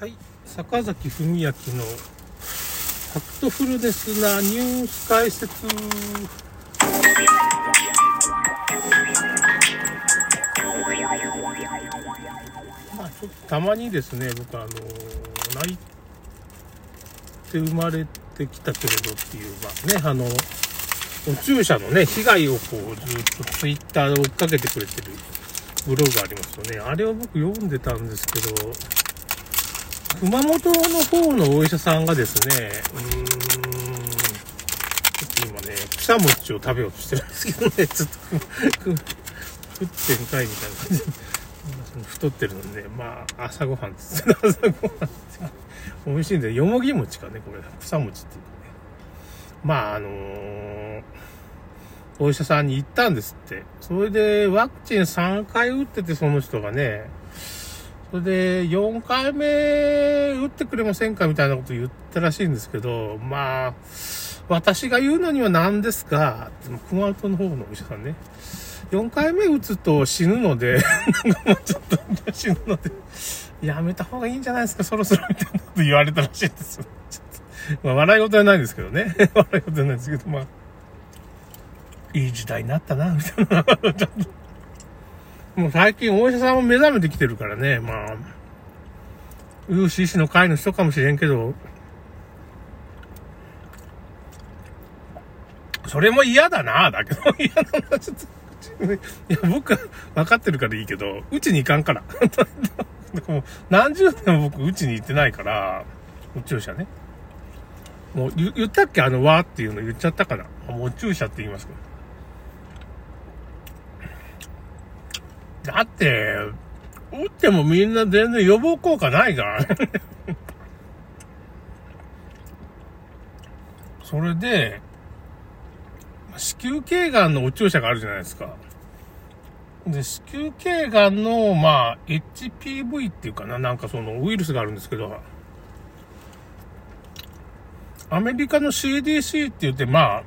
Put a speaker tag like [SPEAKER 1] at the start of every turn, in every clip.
[SPEAKER 1] はい、坂崎文明のファクトフルネスなニュース解説。まあ、ちょっとたまにですね、僕あの、泣いて生まれてきたけれどっていう、まあね、あの、お注射のね、被害をこう、ずっとツイッターで追っかけてくれてるブログがありますよね。あれを僕読んでたんですけど、熊本の方のお医者さんがですね、うーん、ちょっと今ね、草餅を食べようとしてるんですけどね、ちょっと、く食ってんかいみたいな感じで、太ってるので、まあ、朝ごはんです、朝ごはん美味しいんで、よもぎ餅かね、これ、草餅っていうかね。まあ、あのー、お医者さんに行ったんですって。それで、ワクチン3回打ってて、その人がね、それで、4回目打ってくれませんかみたいなこと言ったらしいんですけど、まあ、私が言うのには何ですか熊本の方のお医者さんね。4回目打つと死ぬので、なんかもうちょっと死ぬので、やめた方がいいんじゃないですか、そろそろみたいなこと言われたらしいですよ。まあ、笑い事はないですけどね。笑い事はないですけど、まあ、いい時代になったな、みたいな。もう最近お医者さんも目覚めてきてるからね、まあ、UCC の会の人かもしれんけど、それも嫌だな、だけど、嫌だな、ちょっと。いや、僕は分かってるからいいけど、うちに行かんから。も 何十年も僕、うちに行ってないから、お注射ね。もう言ったっけ？あの、わーっていうの言っちゃったかな。もうお注射って言いますけど。だって、打ってもみんな全然予防効果ないから。それで、子宮頸がんのお注射があるじゃないですか。で、子宮頸がんの、まあ、HPV っていうかな、なんかそのウイルスがあるんですけど、アメリカの CDC って言って、まあ、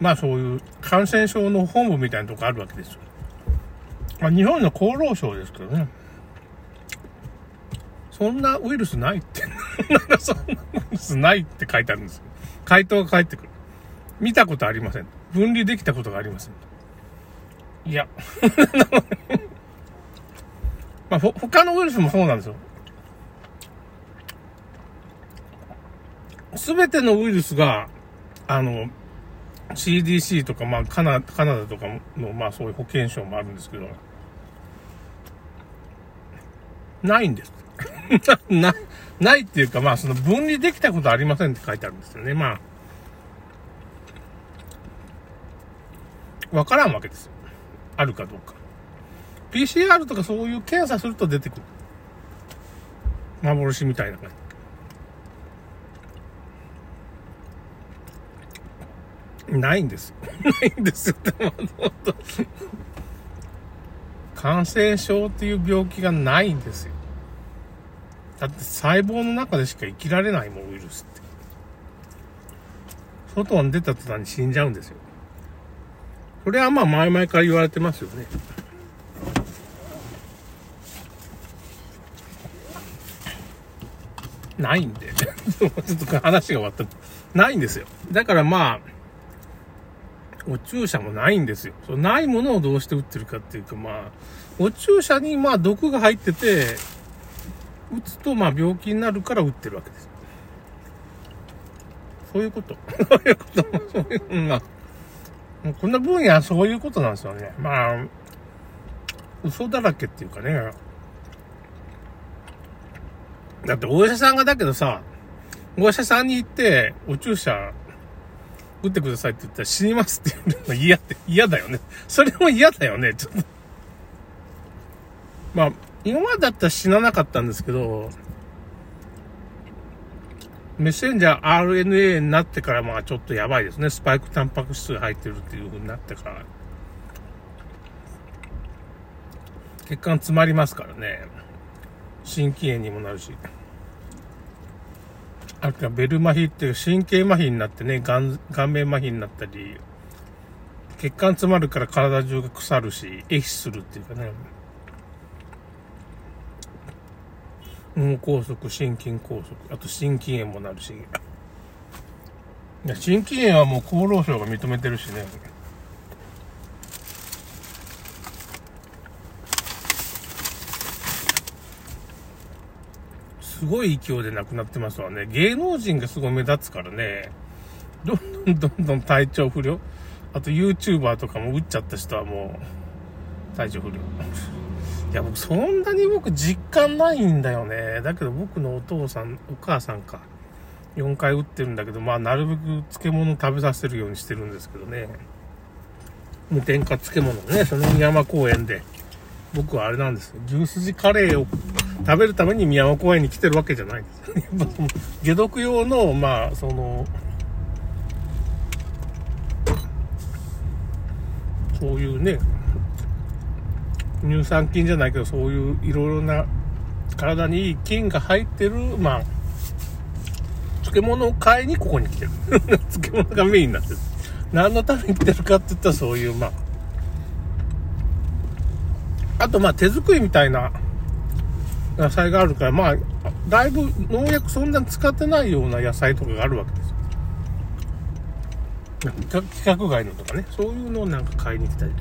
[SPEAKER 1] まあそういう感染症の本部みたいなとこあるわけですよ。まあ、日本の厚労省ですけどね。そんなウイルスないって。なんかそんなウイルスないって書いてあるんですよ。回答が返ってくる。見たことありません。分離できたことがありません。いや。まあ、ほ、他のウイルスもそうなんですよ。すべてのウイルスが、あの、CDC とか、まあ、カナカナダとかの、まあ、そういう保健省もあるんですけど、ないんです。な、ないっていうか、まあ、その分離できたことありませんって書いてあるんですよね。まあ、わからんわけですよ。あるかどうか。PCR とかそういう検査すると出てくる。幻みたいな感じ。ないんです。ないんですよ。でも本当感染症っていう病気がないんですよ。だって細胞の中でしか生きられないもん、ウイルスって。外に出た途端に死んじゃうんですよ。それはまあ前々から言われてますよね。ないんで。ちょっと話が終わった。ないんですよ。だからまあ、お注射もないんですよ。そのないものをどうして打ってるかっていうか、まあ、お注射にまあ毒が入ってて、打つとまあ病気になるから打ってるわけです。そういうこと。そういうこと。そういう、まあ、もうこんな分野はそういうことなんですよね。まあ、嘘だらけっていうかね。だってお医者さんがだけどさ、お医者さんに行って、お注射打ってくださいって言ったら死にますって言うの嫌って、嫌だよね。それも嫌だよね、ちょっと。まあ、今までだったら死ななかったんですけど、メッセンジャー RNA になってからまあちょっとやばいですね。スパイクタンパク質が入ってるっていう風になってから。血管詰まりますからね。心筋炎にもなるし。あとはベル麻痺っていう神経麻痺になってね、顔顔面麻痺になったり、血管詰まるから体中が腐るし、壊死するっていうかね。脳梗塞、心筋梗塞、あと心筋炎もなるし。心筋炎はもう厚労省が認めてるしね。すごい勢いで亡くなってますわね。芸能人がすごい目立つからね。どんどんどんどん体調不良。あと YouTuber とかも打っちゃった人はもう体調不良。いや、僕そんなに僕実感ないんだよね。だけど僕のお父さん、お母さんか。4回打ってるんだけど、まあなるべく漬物食べさせるようにしてるんですけどね。無添加漬物ね、その山公園で。僕はあれなんですよ。牛すじカレーを食べるために宮山公園に来てるわけじゃないです。やっぱその、解毒用の、まあ、その、そういうね、乳酸菌じゃないけど、そういういろいろな体にいい菌が入ってる、まあ、漬物を買いにここに来てる。漬物がメインなってる。何のために来てるかって言ったらそういう、まあ、あとまあ手作りみたいな野菜があるから、まあ、だいぶ農薬そんなに使ってないような野菜とかがあるわけですよ。規格外のとかね、そういうのをなんか買いに来たり。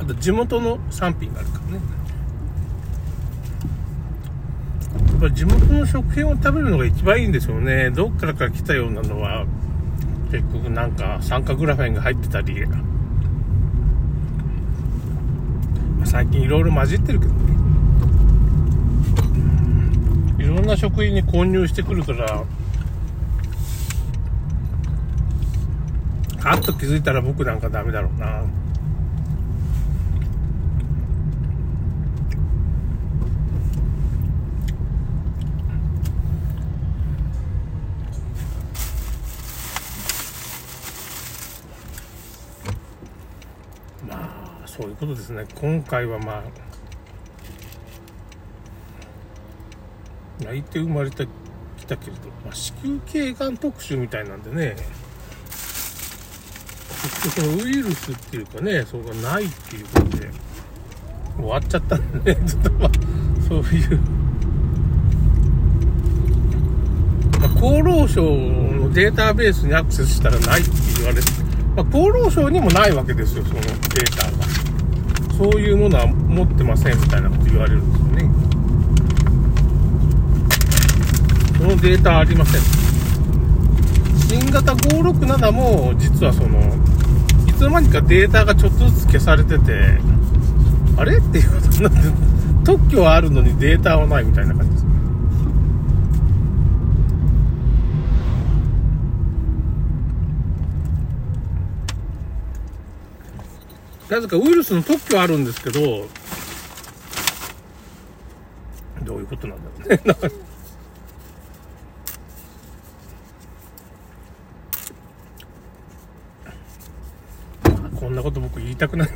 [SPEAKER 1] あと地元の産品があるからね。やっぱ地元の食品を食べるのが一番いいんですよね。どっからか来たようなのは、結局なんか酸化グラフェンが入ってたり、最近いろいろ混じってるけどね。いろんな食品に混入してくるから、あっと気づいたら僕なんかダメだろうな。そういうことですね。今回はまあ、泣いて生まれてきたけれど、まあ、子宮頸がん特集みたいなんでね、結局そのウイルスっていうかね、そうがないっていうことで、終わっちゃったんでね、ちょっとまあ、そういう、ま、厚労省のデータベースにアクセスしたらないって言われて、まあ、厚労省にもないわけですよ、そのデータが。そういうものは持ってませんみたいなこと言われるんですよね。そのデータありません。新型567も実はその、いつの間にかデータがちょっとずつ消されてて、あれ？っていうことになって、特許はあるのにデータはないみたいな感じです。なぜかウイルスの特許あるんですけど、どういうことなんだろうね。こんなこと僕言いたくない。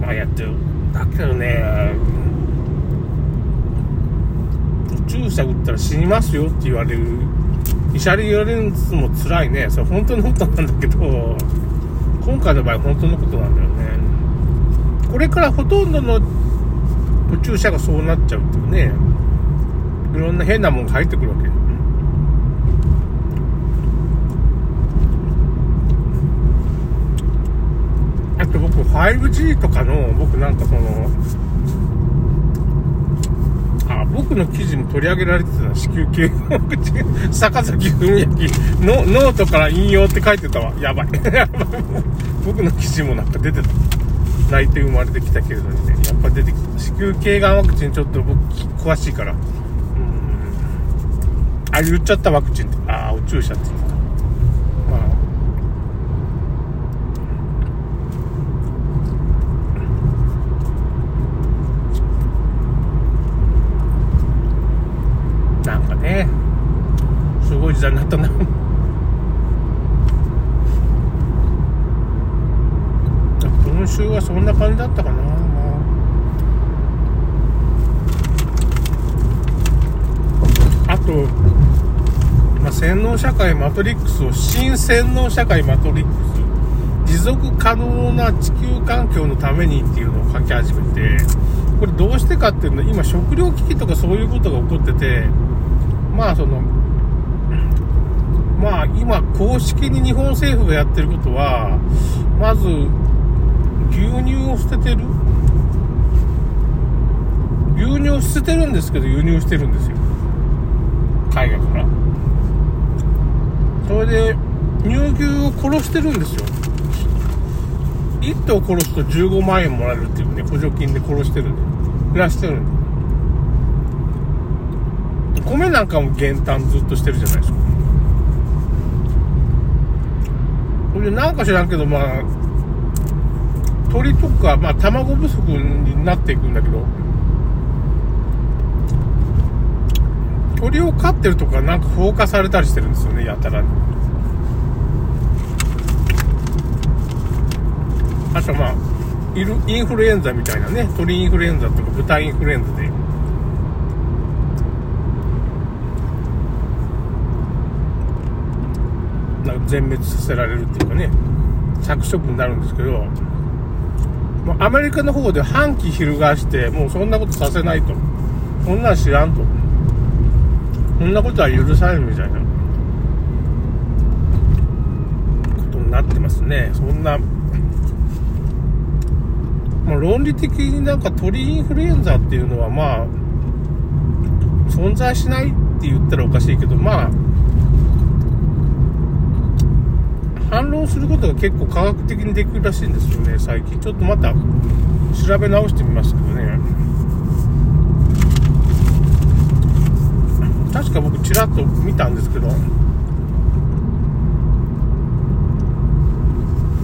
[SPEAKER 1] まあやってる。だけどね、注射打ったら死にますよって言われる医者に言われるのも辛いね。それ本当のことなんだけど、今回の場合本当のことなんだよね。これからほとんどの宇宙車がそうなっちゃうっていうね。いろんな変なもんが入ってくるわけ。あと僕 5G とかの、僕なんかその、僕の記事も取り上げられてた子宮頸口坂崎文明のノートから引用って書いてたわ。やばい。僕の記事もなんか出てた。泣いて生まれてきたけれどね、やっぱ出てきた。子宮頸がんワクチンちょっと僕詳しいから。うん。あ、言っちゃったワクチンって。ああ、宇宙車って言った。時代になったな今週はそんな感じだったかな、まあ、あと、まあ、洗脳社会マトリックスを新洗脳社会マトリックス。持続可能な地球環境のためにっていうのを書き始めて、これどうしてかっていうのは、今食糧危機とかそういうことが起こってて、まあその、まあ今公式に日本政府がやってることは、まず牛乳を捨ててる？牛乳を捨ててるんですけど輸入してるんですよ。海外から。それで、乳牛を殺してるんですよ。1頭殺すと15万円もらえるっていうね、補助金で殺してるんで、減らしてるんで。米なんかも減反ずっとしてるじゃないですか。それでなんか知らんけど、まあ、鳥とか、まあ、卵不足になっていくんだけど、鳥を飼ってるとかなんか放火されたりしてるんですよね、やたらに。あとまあ、インフルエンザみたいなね、鳥インフルエンザとか豚インフルエンザで、なんか全滅させられるっていうかね、着処分になるんですけど、もうアメリカの方で反旗翻して、もうそんなことさせないと。そんなん知らんと。そんなことは許されるみたいなことになってますね。そんな、まあ、論理的になんか鳥インフルエンザっていうのはまあ、存在しないって言ったらおかしいけど、まあ、反論することが結構科学的にできるらしいんですよね、最近。ちょっとまた調べ直してみましたけどね。確か僕ちらっと見たんですけど、